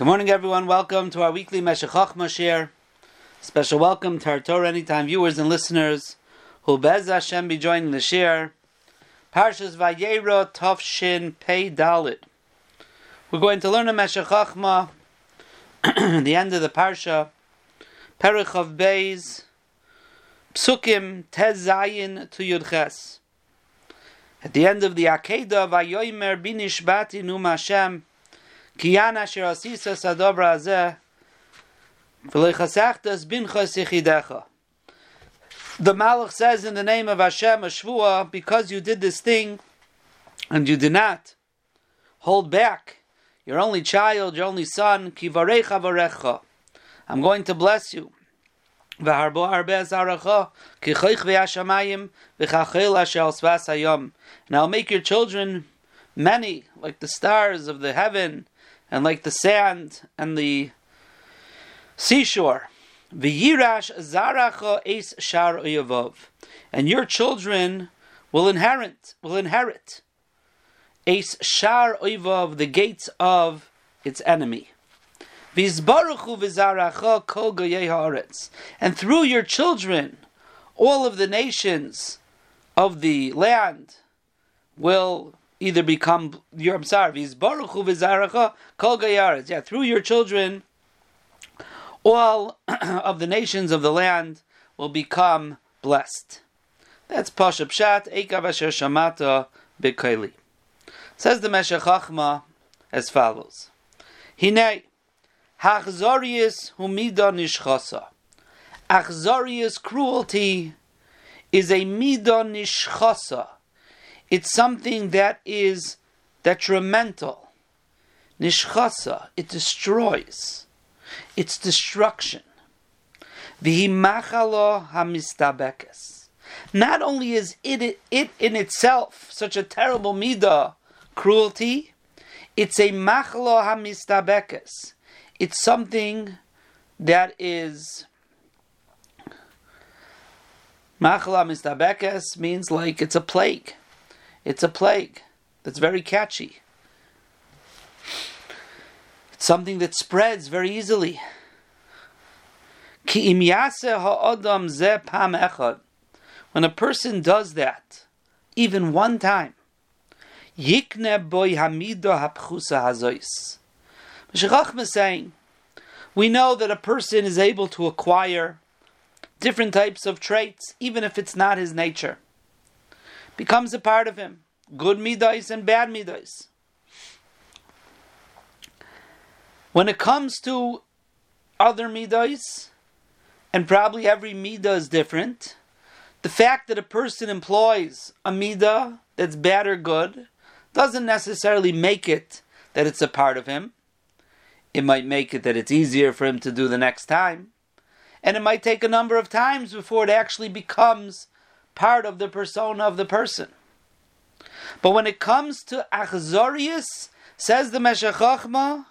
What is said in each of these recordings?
Good morning, everyone. Welcome to our weekly Meshech Chochmah share. Special welcome to our Torah Anytime viewers and listeners who Bez Hashem be joining the share. Parshas Vayera Tov Shin Pei Dalit. We're going to learn a Meshech Chochmah, the end of the Parsha, Perich of Beis, Psukim Tez Zayin to Yudches. At the end of the Akedah, Vayoymer Binishbati Num Hashem, Kiyan Asher Asisa Sadobra Azeh, V'leichasachtas Bincha Sichidecha. The Malach says in the name of Hashem, a Shvua, because you did this thing, and you did not hold back your only child, your only son, Kivarecha Varecha. I'm going to bless you. והרבו הרבה זרעך, ככויך והשמיים, וכחל אשר על שבס היום. And I'll make your children many, like the stars of the heaven, and like the sand and the seashore. V'yirash zaracha es shar uyavov. And your children will inherit, will inherit. Es shar uyavov, the gates of its enemy. Vizbaruchu v'zaracha kol. And through your children, all of the nations of the land will either become your I'm sorry, v'zbaruchu v'zaracha kol. Yeah, through your children, all of the nations of the land will become blessed. That's Pasha Pshat, Eikav Asher Shamata B'Kaili. Says the Meshech as follows. Hinei, Hachzorius humida nishchasa. Achzorius cruelty is a mida nishchasa. It's something that is detrimental. Nishchasa, it destroys. It's destruction. V'himachalo hamistabekes. Not only is it, it in itself such a terrible mida, cruelty, it's a machlo hamistabekes it's something that is Machla mistabekes means like it's a plague. It's a plague that's very catchy. It's something that spreads very easily. When a person does that, even one time. Meshachachim is saying, we know that a person is able to acquire different types of traits, even if it's not his nature. Becomes a part of him. Good midas and bad midas. When it comes to other midas, and probably every midah is different, the fact that a person employs a midah that's bad or good doesn't necessarily make it that it's a part of him it might make it that it's easier for him to do the next time. And it might take a number of times before it actually becomes part of the persona of the person. But when it comes to Achzorius, says the Meshech Chochmah,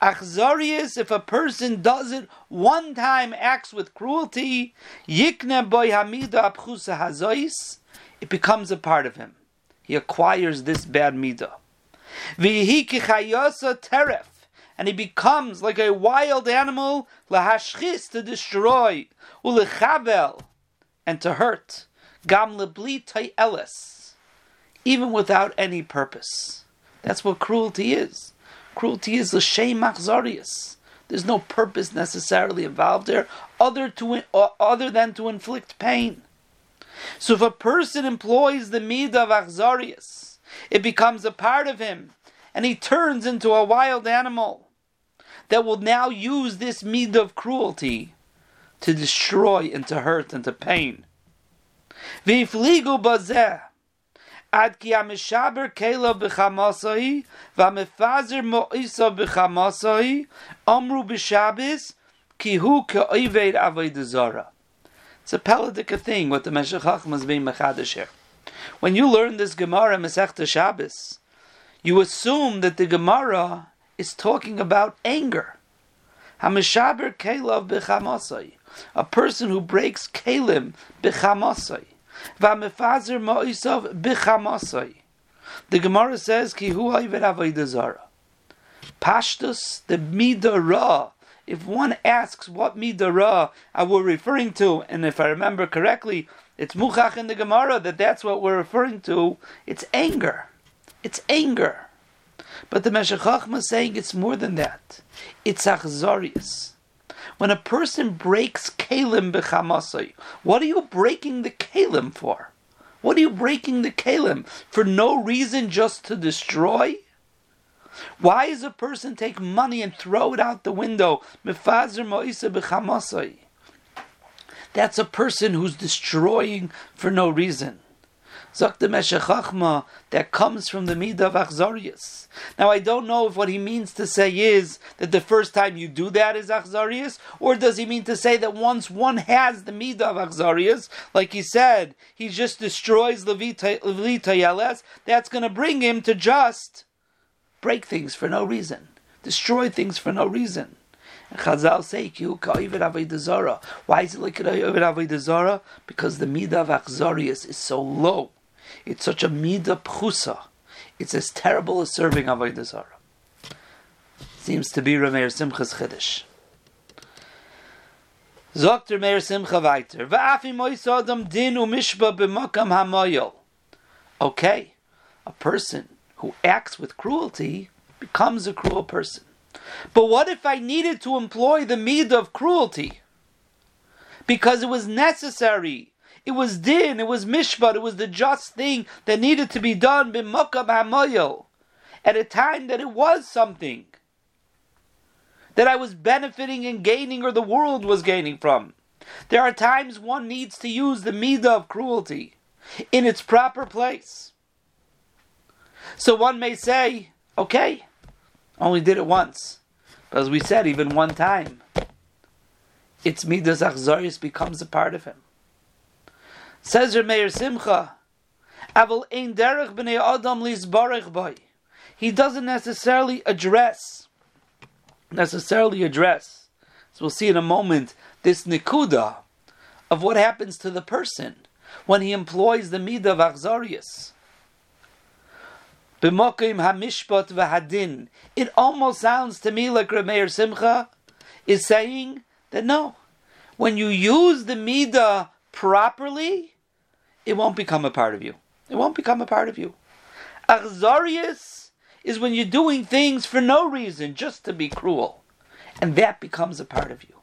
Achzorius, if a person does it one time, acts with cruelty, Yikne boy hamida abchusa hazois, it becomes a part of him. He acquires this bad midah. Teref and he becomes like a wild animal, lahashchis to destroy, ulechabel and to hurt, gam lebli even without any purpose. That's what cruelty is. Cruelty is the shame machzarius. There's no purpose necessarily involved there, other to other than to inflict pain. So if a person employs the midah of achzarius, it becomes a part of him, and he turns into a wild animal that will now use this meed of cruelty to destroy and to hurt and to pain. V'ifligu bazeh ad kiamishaber kela b'chamasai v'amefazer mo'isa b'chamasai amru b'shabis ki hu ke'oived avodah It's a Paladica thing what the Meshech Chochmah is being mechadish here. When you learn this Gemara Masechta Shabbos, you assume that the Gemara is talking about anger. Hamishaber kelav b'chamasai. A person who breaks kelim b'chamasai. V'amefazer ma'isav b'chamasai. The Gemara says, Ki hu zara. Pashtus, the midah If one asks what midah I we referring to, and if I remember correctly, it's muchach in the Gemara that that's what we're referring to. It's anger. It's anger. But the Meshech is saying it's more than that. It's achzarius. When a person breaks kalim b'chamasai, what are you breaking the kalim for? What are you breaking the kalim for? No reason, just to destroy. Why does a person take money and throw it out the window? That's a person who's destroying for no reason. Zakta Meshechachma, that comes from the Midah of Achzarius. Now, I don't know if what he means to say is that the first time you do that is Achzarius, or does he mean to say that once one has the Midah of Achzarius, like he said, he just destroys Levita Yeles, that's going to bring him to just break things for no reason, destroy things for no reason. Chazal say, Why is it like Ovid Zara? Because the midah of Achzarius is so low. It's such a midah pchusa. It's as terrible as serving Avodah Zarah. Seems to be Rameir Simcha's Chiddush. Zokter Meir Simcha weiter. Va'afi din umishba b'makam hamoyel. Okay, a person who acts with cruelty becomes a cruel person. But what if I needed to employ the midah of cruelty? Because it was necessary it was din, it was mishpat, it was the just thing that needed to be done b'mokam hamoyel at a time that it was something that I was benefiting and gaining or the world was gaining from. There are times one needs to use the midah of cruelty in its proper place. So one may say, okay, only did it once. But as we said, even one time, its midas achzarius becomes a part of him. Says Meir Simcha, Aval ein derech b'nei adam lizbarech boy. He doesn't necessarily address, necessarily address. So we'll see in a moment this nikuda of what happens to the person when he employs the midah of achzarius. B'mokim hamishpat v'hadin. It almost sounds to me like Rameir Simcha is saying that no, when you use the midah properly, it won't become a part of you. It won't become a part of you. Achzarius is when you're doing things for no reason, just to be cruel. And that becomes a part of you.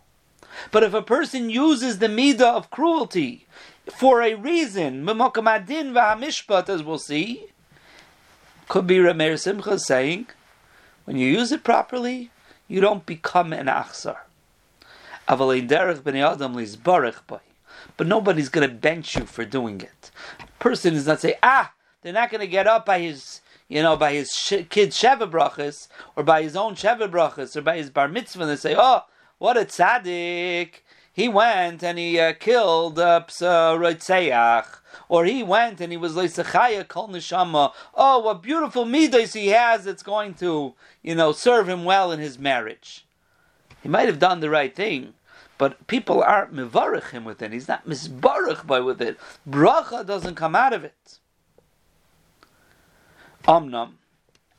But if a person uses the midah of cruelty for a reason, as we'll see, could be Rameir Simcha saying, when you use it properly, you don't become an achzar. Avalei derech b'nei adam lizbarech by but nobody's going to bench you for doing it. Person is not say, ah, they're not going to get up by his, you know, by his sh- kid's sheva brachas, or by his own sheva brachas, or by his bar mitzvah, and they say, oh, what a tzaddik. He went and he uh, killed uh, Psa or he went and he was Leisachaya Kol Neshama. Oh, what beautiful midas he has that's going to, you know, serve him well in his marriage. He might have done the right thing, but people aren't mivarich him with it. He's not misbarich by with it. Bracha doesn't come out of it. Omnam.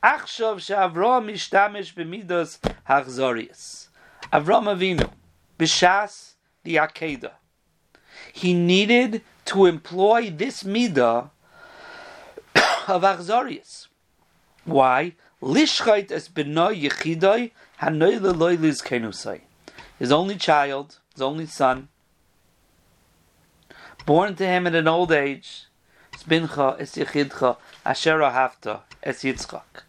Achshav she'Avraham mishtamish b'midas hachzorius. Avram Avinu, b'shas the Akedah. He needed to employ this midah of achzorius. Why? Lishchait es b'noy yechidoi hanoy leloy liz kenusai his only child, his only son, born to him at an old age, Spincha es Yechidcha Asher Ahavta es Yitzchak.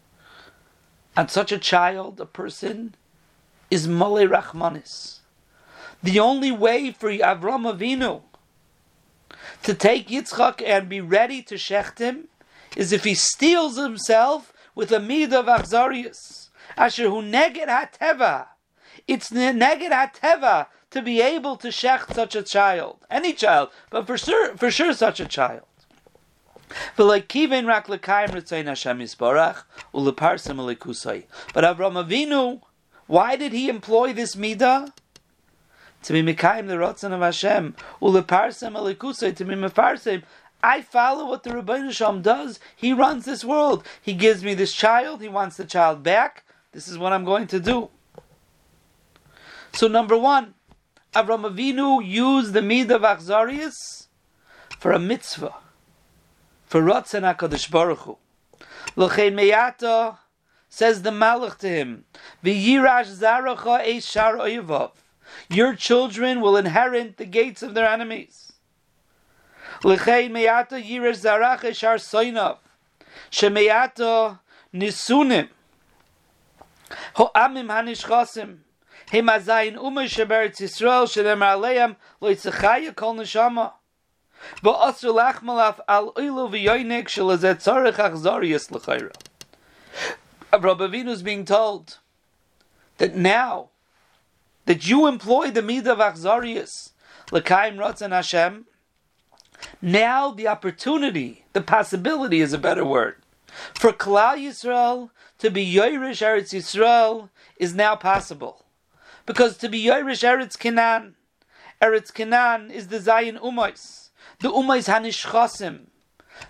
And such a child, a person, is Mole Rachmanis. The only way for Avram Avinu to take Yitzchak and be ready to shecht him is if he steals himself with a mid of Achzarius. Asher hu neged hateva it's neged hateva to be able to shecht such a child, any child, but for sure, for sure, such a child. But Avram Avinu, why did he employ this midah? To be mekayim the rotzon of Hashem uleparsim alekusai to be mefarsim. I follow what the Rebbeinu Shalom does. He runs this world. He gives me this child. He wants the child back. this is what I'm going to do. So number one, Avram Avinu used the midah of Achzarius for a mitzvah, for Ratzon HaKadosh Baruch Hu. L'chein meyata, says the Malach to him, V'yirash zaracha eis shar oyevav. Your children will inherit the gates of their enemies. L'chein meyata yirash zaracha shar soinav. Shemeyata nisunim. Ho'amim hanishchasim. Hem azayin umay sheberetz Yisrael shenemar aleim lo yitzachaya kol neshama. V'asr lachmalaf al oilu v'yoinik shelazet tzarech achzarius l'chayra. Rabbi Avinu is being told that now that you employ the midah of achzarius, l'kaim ratzon Hashem, now the opportunity, the possibility is a better word, for Klal Yisrael to be Yoirish Eretz Yisrael is now possible. Because to be Yoirish Eretz Kenan, Eretz Kenan is the Zayin Umais, the Umais Hanishchasim.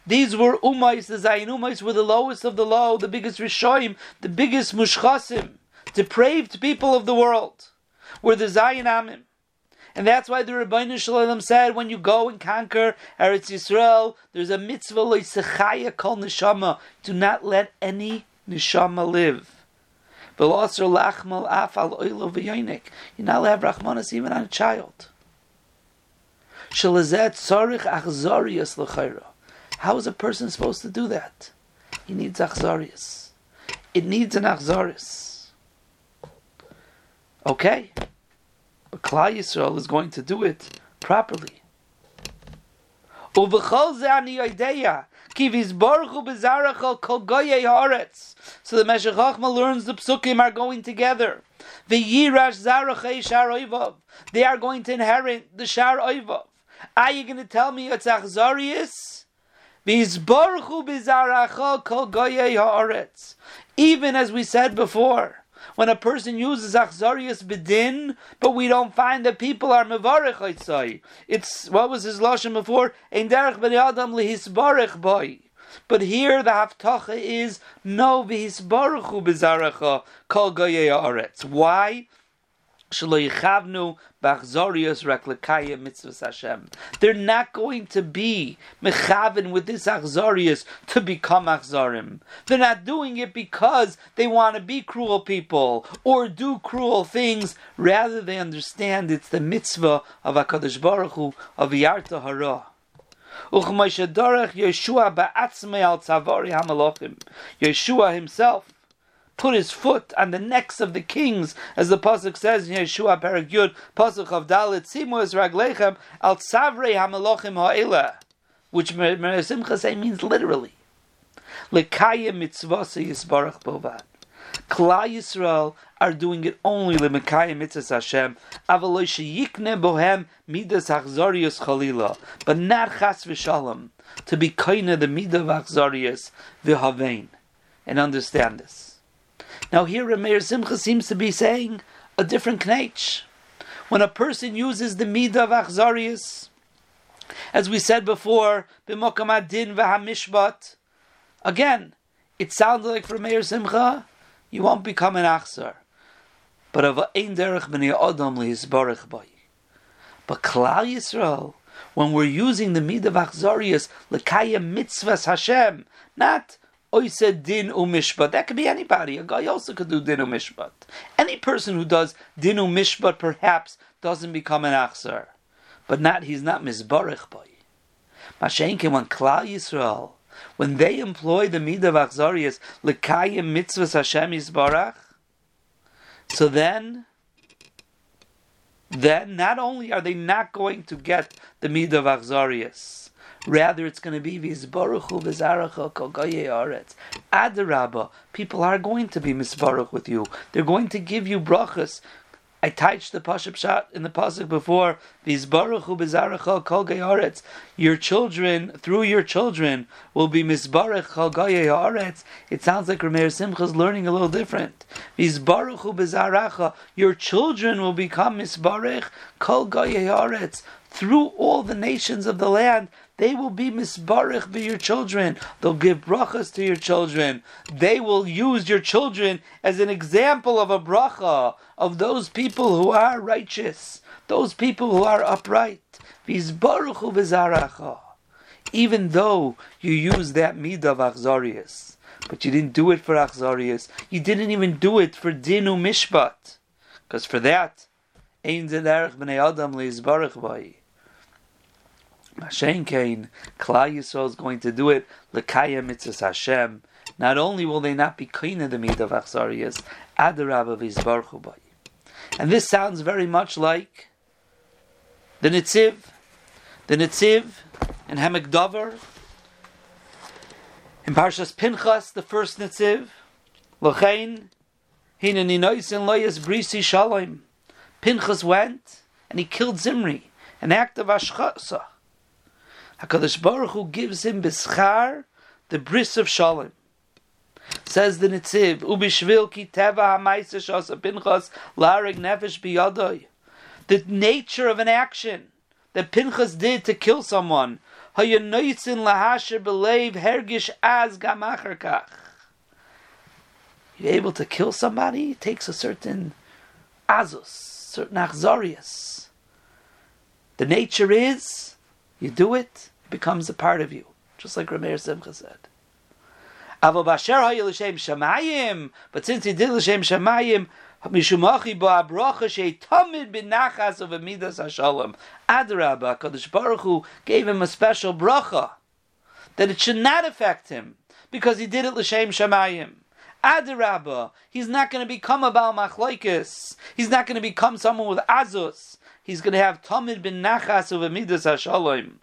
These were Umais, the Zayin Umais were the lowest of the low, the biggest Rishoim, the biggest Mushchasim, depraved people of the world, were the Zayin Amim. And that's why the Rabbeinu Shalom said, when you go and conquer Eretz Yisrael, there's a mitzvah loisachaya kol neshama. Do not let any neshama live. You're not allowed to have rachmanas even on a child. How is a person supposed to do that? He needs achzarius. It needs an achzarius. Okay. But Klal Yisrael is going to do it properly. So the Meshech Chochma learns the psukim are going together. The Yirash Zarachei Shar They are going to inherit the Shar Oivav. Are you going to tell me it's Achzarius? Even as we said before, when a person uses achzarius bedin, but we don't find that people are mevarich It's what was his lashon before? Ein derech adam lehisbarich boy. But here the haftacha is no v'hisbaruchu bezaracha kol goyei. Why? They're not going to be mechavin with this achzarius to become achzarim. They're not doing it because they want to be cruel people or do cruel things. Rather, they understand it's the mitzvah of Hakadosh Baruch Hu of Yarta Hara. Yehoshua himself put his foot on the necks of the kings, as the pasuk says in Yehoshua Paragyud, pasuk of Dalit Simus Raglechem Al Tzavrei Hamelochim Ha'ila, which Simcha means literally. Lekayim mitzvasa yisbarach bovad. Klal Yisrael are doing it only lemekayim mitzvahs Hashem. Avaloy sheyikne bohem midas achzorius chalila, but not chas v'shalom to be kaina the midah of achzorius v'havein, and understand this. Now here Rameir Simcha seems to be saying a different knetch. When a person uses the midah of achzarius, as we said before, b'mokam din v'hamishbat, again, it sounds like for Meir Simcha, you won't become an achzar. But of ein derech b'nei adam lehizbarech boy. But Klal Yisrael, when we're using the midah of achzarius, l'kayim mitzvahs Hashem, not Oise din umishpat. That could be anybody. A guy also could do din umishpat. Any person who does din umishpat perhaps doesn't become an achzar. But not, he's not mizbarich boy. Mashenkin, when Klal Yisrael, when they employ the midah of achzarias, lekayim mitzvahs Hashem yisbarach, so then, then not only are they not going to get the midah of achzarias, Rather, it's going to be Vizbaruchu Vizaracha Kogaye Aretz. Adarabba, people are going to be Misbaruch with you. They're going to give you brachas. I touched the Pashup shot in the pasuk before. Vizbaruchu Bizaracha Kogaye Aretz. Your children, through your children, will be Misbarach Kogaye Aretz. It sounds like Rameir Simcha is learning a little different. Vizbaruchu Bizaracha. Your children will become Misbarach Kogaye Aretz through all the nations of the land, they will be misbarich by your children. They'll give brachas to your children. They will use your children as an example of a bracha of those people who are righteous, those people who are upright. Even though you use that midah of achzarius, but you didn't do it for achzarius, you didn't even do it for dinu mishpat, because for that, ein zederich b'nei adam leizbarich v'yi. Hashem Kain, Klal Yisrael is going to do it. Lekaya mitzvah Hashem. Not only will they not be kaina the meat of achzarias, adarab of And this sounds very much like the Nitziv, the Nitziv in Hemekdover, in Parshas Pinchas, the first Nitziv, Lochein, Hina Ninois in Loyas Brisi Shalom. Pinchas went and he killed Zimri, an act of Ashchasa. Hakadosh Baruch Hu gives him beschar the bris of shalom. Says the Nitziv, Ubishvil ki teva ha'maisa shasa Pinchas larig nefesh biyadoi. The nature of an action that Pinchas did to kill someone, hayanoitzin lahasher belev hergish az gamachar You're able to kill somebody, it takes a certain azus, certain achzarius. The nature is you do it, it becomes a part of you, just like Rameir Simcha said. But since he did l'shem shamayim, mishumachi bo abracha shei tamid binachas of amidas hashalom. Adrabah, Kadosh Baruch Hu gave him a special bracha that it should not affect him because he did it l'shem shamayim. Adrabah, he's not going to become a Baal Machlaikis. He's not going to become someone with Azus he's going to have Tamid bin Nachas of Amidas Hashalom.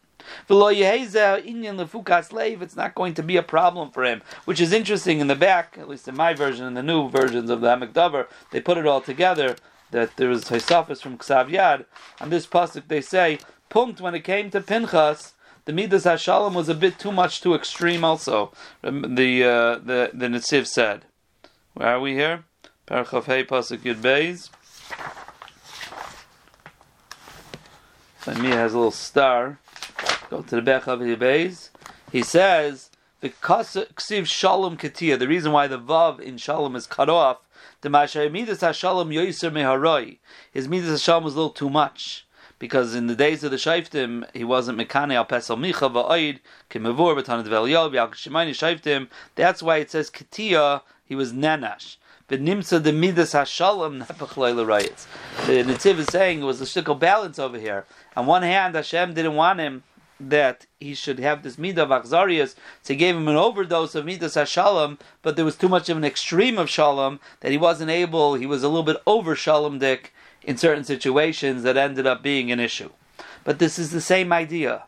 It's not going to be a problem for him, which is interesting in the back, at least in my version, in the new versions of the Hamikdavar, they put it all together that there was Tosafos from Ksav Yad. On this pasuk, they say, Punkt, when it came to Pinchas, the Midas Hashalom was a bit too much too extreme also, the, uh, the, the Nitziv said. Where are we here? Parachav Hey Pasuk Yud Beis. Mia has a little star. Go to the back of the base. He says the ksiv shalom katia. The reason why the vav in shalom is cut off. The midas hashalom yoiser meharoi. His midas hashalom was a little too much because in the days of the Shaiftim, he wasn't Mekane al Pesel Micha va'oid, Kimavur, Batan Dvel Yal, Shaiftim. That's why it says Katia, he was Nanash. But Nimsa the Midas Hashalom Nepach riots. The Nitziv is saying it was a shtickle balance over here. On one hand, Hashem didn't want him that he should have this midah of achzarias, so he gave him an overdose of midas hashalom, but there was too much of an extreme of shalom that he wasn't able, he was a little bit over shalom dik in certain situations that ended up being an issue. But this is the same idea.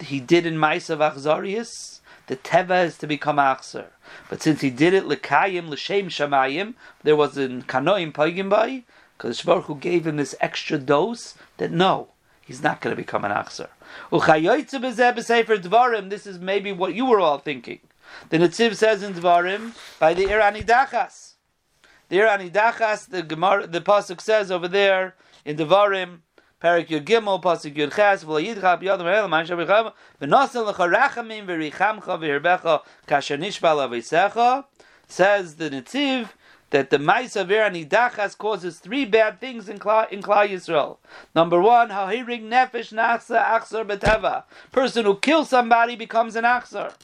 He did in mice of achzarias, the teva is to become achzer. But since he did it lekayim l'shem shamayim, there was in kanoim paigim by, because Baruch Hu gave him this extra dose that no, he's not going to become an achzer. This is maybe what you were all thinking. The Netziv says in Dvarim by the Irani Dachas. The Irani Dachas, the Gemara, the pasuk says over there in Dvarim. Perik Yud Gimel, Pasuk Yud Ches, V'lo Yidcha B'yodem Ha'el, Man Shem B'cham, V'nosel L'cha Rachamim V'richamcha V'hirbecha Kasher Nishba L'Aveisecha, says the Netziv, that the Maisa Veranidachas causes three bad things in Kla, in Kla Yisrael. Number one, Hahiring Nefesh Nachsa Achsar Beteva. Person who kills somebody becomes an Achsar.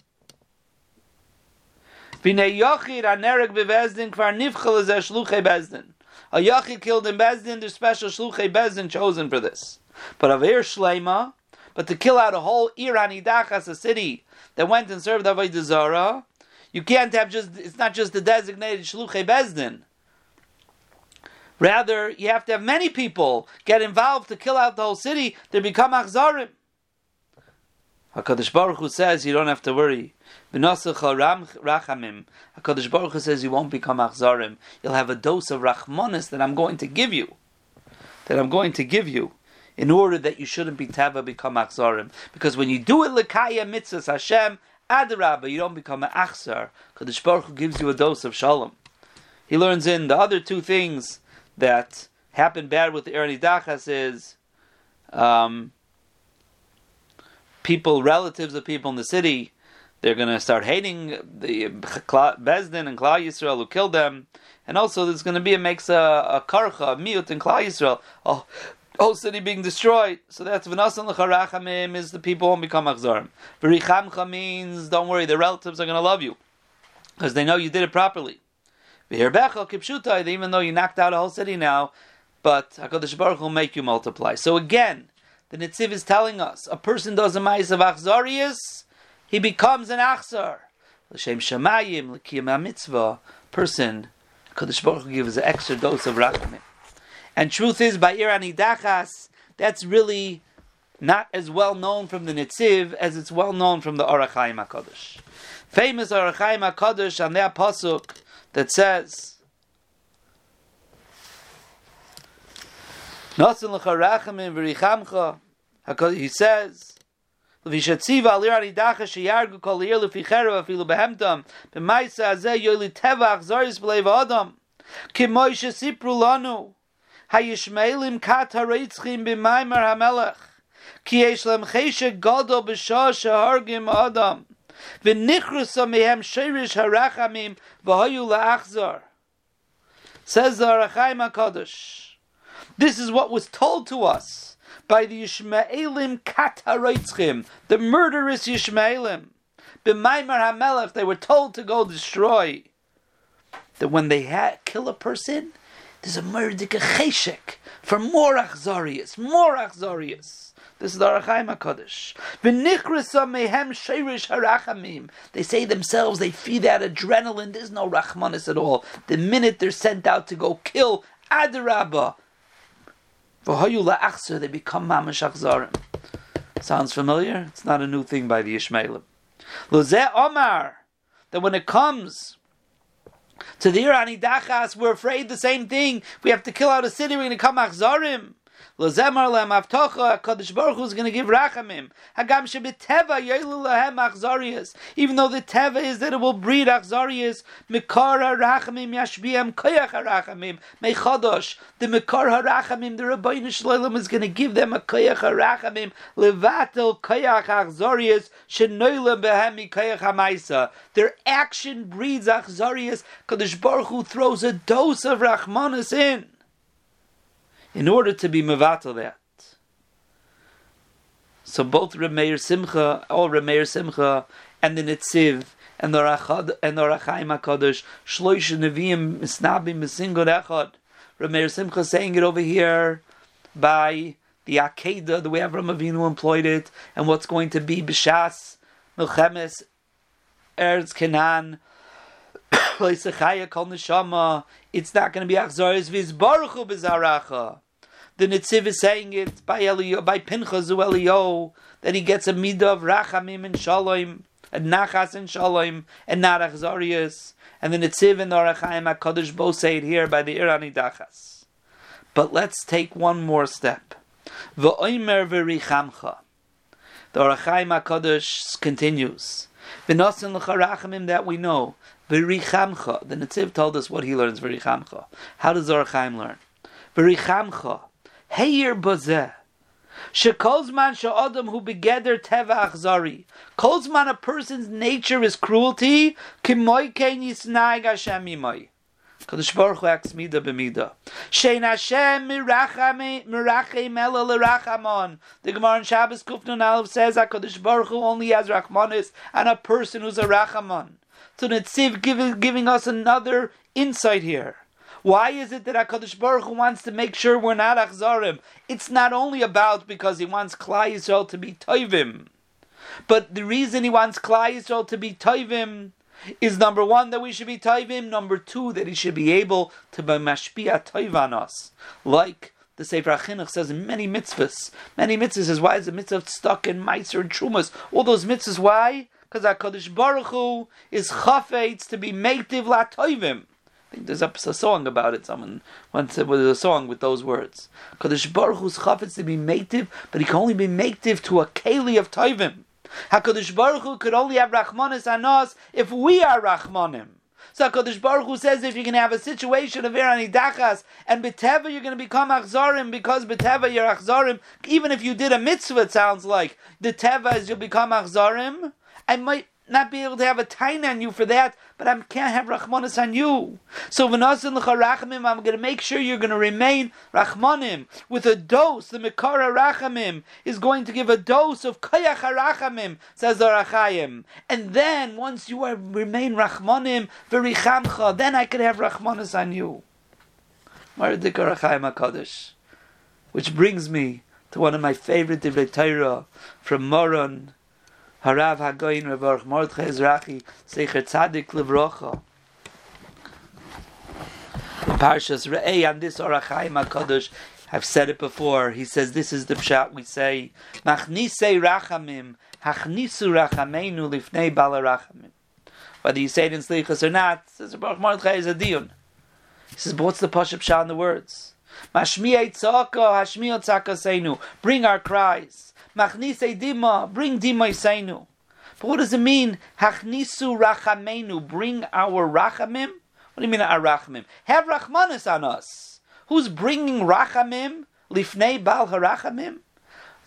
V'nei Yochid Anerek Bevezdin Kvar Nivchel Ezeh Shluchei Bezdin. A Yochid killed in Bezdin, there's special Shluchei Bezdin chosen for this. But Avir Shleima, but to kill out a whole Irani Dachas, a city that went and served Avodah Zarah, you can't have just, it's not just the designated Shluchei Bezdin. Rather, you have to have many people get involved to kill out the whole city. They become achzarim. Hakadosh Baruch Hu says you don't have to worry. Rachamim. Hakadosh Baruch Hu says you won't become achzarim. You'll have a dose of rachmanis that I'm going to give you. That I'm going to give you in order that you shouldn't be tava become achzarim. Because when you do it lekaya mitzvahs Hashem, Adarabba, you don't become an achsar. Kadosh Baruch Hu gives you a dose of shalom. He learns in the other two things that happen bad with the Erni Dachas is um, people, relatives of people in the city, they're going to start hating the Bezdin and Klal Yisrael who killed them, and also there's going to be a makes a, uh, a karcha, a miut in Klal Yisrael, a whole city being destroyed. So that's v'nasan l'charachamim is the people won't become achzarim. V'richamcha means don't worry, the relatives are going to love you because they know you did it properly. V'hirbecha kipshutai, even though you knocked out a whole city now, but Hakadosh Baruch will make you multiply. So again, the Nitziv is telling us a person does a ma'is of he becomes an achzar. L'shem shamayim, l'kiyam mitzvah, person, Kodesh Baruch Hu gives an extra dose of rachamim. And truth is, by Irani Dachas, that's really not as well known from the Nitziv as it's well known from the Orachaim HaKadosh. Famous Orachaim HaKadosh on that pasuk that says, he says, Says the Arachayim HaKadosh this is what was told to us by the Yishmaelim Kataroitzchim, the murderous Yishmaelim. B'maimar HaMelech, they were told to go destroy. That when they ha- kill a person, there's a murder cheshek for more achzarius, more achzarius. This is the Arachaim HaKadosh. V'nichrisa mehem sheirish harachamim. They say themselves, they feed that adrenaline. There's no rachmanis at all. The minute they're sent out to go kill, adarabah, they become mamash achzarim. Sounds familiar? It's not a new thing by the Ishmaelim. Lozeh Omar, that when it comes to the Irani Dachas, we're afraid the same thing. We have to kill out a city, we're going to come achzarim. Lozemar lehem avtocha, HaKadosh Baruch Hu is going to give rachamim. Hagam shebeteva yoylu lehem achzarias. Even though the teva is that it will breed achzarias, mikar rachamim yashbiam koyach rachamim mechadosh. The mikar rachamim, the Rabbeinu Shalom is going to give them a koyach rachamim levatel koyach achzarias shenoyle behem hamaisa. Their action breeds achzarias. Kadosh Baruch Hu throws a dose of rachmanis in in order to be mevatel that. So both Remeir Simcha, all Remeir Simcha, and the Nitziv, and the Rachad, and the Rachaim Hakadosh, Shloish Neviim Misnabim Misingod Echad. Remeir Simcha saying it over here by the Akedah, the way Avram Avinu employed it, and what's going to be Bishas, Milchemes, Erz Kenan, it's not going to be Achzoris Vizbaruchu Bizaracha. The Nitziv is saying it by Elio, by Pinchas Elio that he gets a midah of Rachamim and Shalom and Nachas and Shalom and not Achzarias. And the Nitziv and the Arachaim HaKadosh both say it here by the Irani Dachas. But let's take one more step. V'oimer v'richamcha. The Arachaim HaKadosh continues. V'nosin l'charachamim that we know. V'richamcha. The Nitziv told us what he learns v'richamcha. How does Arachaim learn? V'richamcha. Heir bazeh. Shekolzman sha'adam who begeder teva achzari. Kolzman a person's nature is cruelty. Kimoy kein yisnaig Hashem imay. Kadosh Baruch Hu acts mida b'mida. Shein Hashem mirachem ela l'rachamon. The Gemara in Shabbos Kufnun Aleph says Kadosh Baruch Hu only has rachmanis and a person who's a rachamon. So Netziv giving, giving us another insight here. Why is it that Hakadosh Baruch Hu wants to make sure we're not achzarim? It's not only about because he wants Klai Yisrael to be toivim, but the reason he wants Klai Yisrael to be toivim is number one that we should be toivim. Number two that he should be able to be mashpia toiv on us, like the Sefer Achinuch says in many mitzvahs. Many mitzvahs says why is the mitzvah stuck in meiser and trumas? All those mitzvahs why? Because Hakadosh Baruch Hu is chafetz to be meitiv la toivim. I think there's a, a song about it. Someone once said was a song with those words. Kadosh Baruch Hu's chafetz to be mative, but he can only be mative to a keli of toivim. Hakadosh Baruch Hu could only have rachmanis anos if we are rachmanim. So Kodesh Baruch Hu says if you can have a situation of Iranidachas and B'teva you're going to become Achzarim because B'teva you're Achzarim, even if you did a mitzvah, it sounds like the Teva is you'll become Achzarim. I might not be able to have a tain on you for that, but I can't have Rachmanis on you. So v'nasin rachamim, I'm going to make sure you're going to remain Rachmanim with a dose. The Mekara Rachamim is going to give a dose of Kayach Rachamim, says the. And then, once you are, remain Rachmanim, V'richamcha, then I could have Rachmanis on you. HaKadosh. Which brings me to one of my favorite Divrei from Moron, Harav Hagoyin Revorch Mordechai Ezrachi Secher Tzadik Levrocha. Parshas Re'ei on this Orachaim HaKadosh, I've said it before, he says this is the pshat we say, Machnise Rachamim, Hachnisu Rachameinu Lifnei Bala Rachamim. Whether you say it in Slichas or not, says Baruch Mordechai is a dion. He says, but what's the Pashup Pshat in the words? Mashmiya Tzaka, Hashmiya Tzaka Seinu. Bring our cries. Machnisei dima, bring dima isainu. But what does it mean? Hachnisu rachamenu, bring our rachamim. What do you mean our rachamim? Have rachmanis on us. Who's bringing rachamim? Lifnei bal harachamim.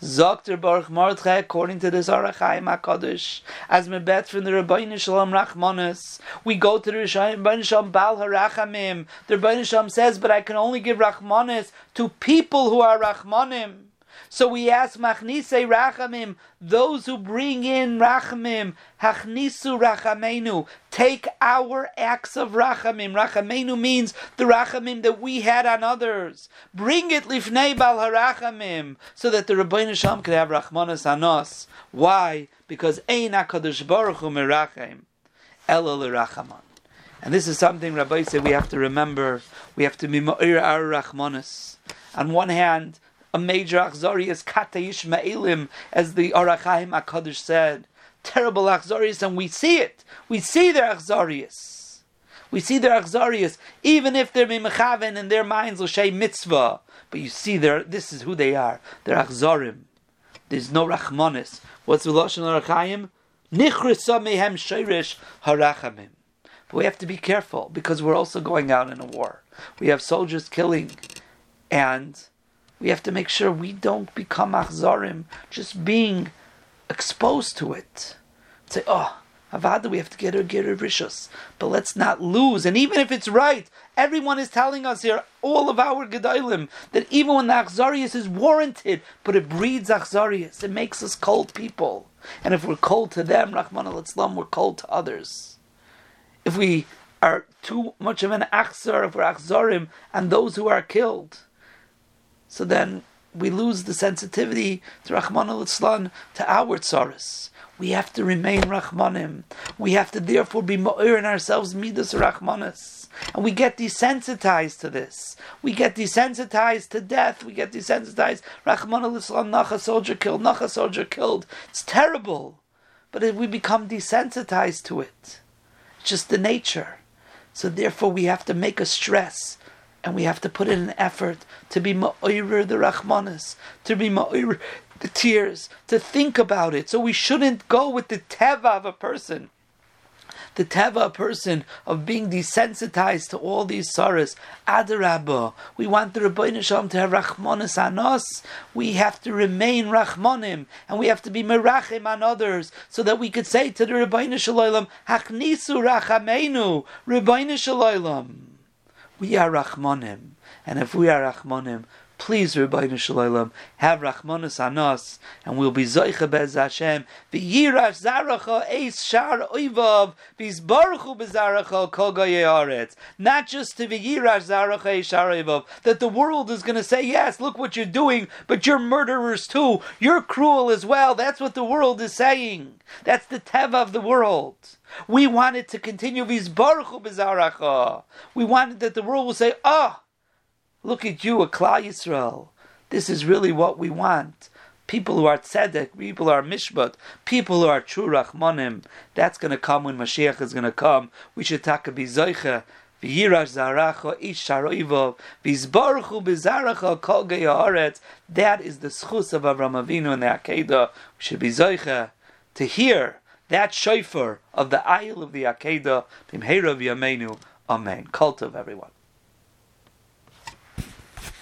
Zokter Baruch Mordechai, according to the Zarachaim HaKadosh, as me bet from the Rabbeinu Shalom Rachmanis, we go to the Rabbeinu Shalom Bal HaRachamim. The Rabbeinu Shalom says, but I can only give Rachmanis to people who are Rachmanim. So we ask Machnise Rachamim, those who bring in Rachamim, Hachnisu Rachamenu, take our acts of Rachamim. Rachamenu means the Rachamim that we had on others. Bring it Lifnei Bal Harachamim, so that the Rabbeinu Shalom could have Rachmanas on us. Why? Because Ein HaKadosh Baruch Hu Merachem, Elo L'Rachaman. And this is something Rabbi said we have to remember. We have to be our Rachmanas. On one hand, a major achzarius kata yishmaelim, as the Arachaim Hakadosh said. Terrible achzarius, and we see it. We see their achzarius. We see their achzarius, even if they're mimechaven and their minds l'shay mitzvah. But you see, this is who they are. They're achzarim. There's no rachmanis. What's the lashon Arachaim? Nichrisa mehem shirish harachamim. But we have to be careful because we're also going out in a war. We have soldiers killing, and we have to make sure we don't become achzarim, just being exposed to it. Say, oh, Avada, we have to get her get her rishos, but let's not lose. And even if it's right, everyone is telling us here, all of our gedalim, that even when the achzarius is warranted, but it breeds achzarius, it makes us cold people. And if we're cold to them, Rahman al we're cold to others. If we are too much of an achzar, if we're achzarim, and those who are killed, so then we lose the sensitivity to Rahman al to our tsaris. We have to remain Rahmanim. We have to therefore be Ma'ir in ourselves, Midas Rahmanis. And we get desensitized to this. We get desensitized to death. We get desensitized. Rahman al Islam, Nacha soldier killed, Nacha soldier killed. It's terrible. But if we become desensitized to it. It's just the nature. So therefore we have to make a stress and we have to put in an effort to be ma'oirer the rachmanis, to be ma'oirer the tears, to think about it. So we shouldn't go with the teva of a person. The teva person of being desensitized to all these sorrows. Adarabba, we want the Rabbeinu Shalom to have rachmanis on us. We have to remain rachmanim, and we have to be merachim on others, so that we could say to the Rabbeinu Shalom, Haknisu rachameinu, Rabbeinu Shalom we are Rachmanim. And if we are Rachmanim, please, Rabbi Shalom, have Rachmanus on us, and we'll be Zoicha Bez Hashem. V'yirash zaracha eis shar oivav, v'izbaruchu bezaracha kol aretz. Not just to v'yirash zaracha eis shar oivav, that the world is going to say, yes, look what you're doing, but you're murderers too. You're cruel as well. That's what the world is saying. That's the teva of the world. We wanted to continue v'izbaruchu bezaracha. We wanted that the world will say, ah, oh, look at you, a Klal Yisrael. This is really what we want. People who are tzedek, people who are mishpat, people who are true rachmanim. That's going to come when Mashiach is going to come. We should take a bizoicha. That is the schus of Avram Avinu and the Akedah. We should be zoicha to hear that shofar of the Isle of the Akedah, Bimheira V'Yameinu, Amen. Cult of everyone.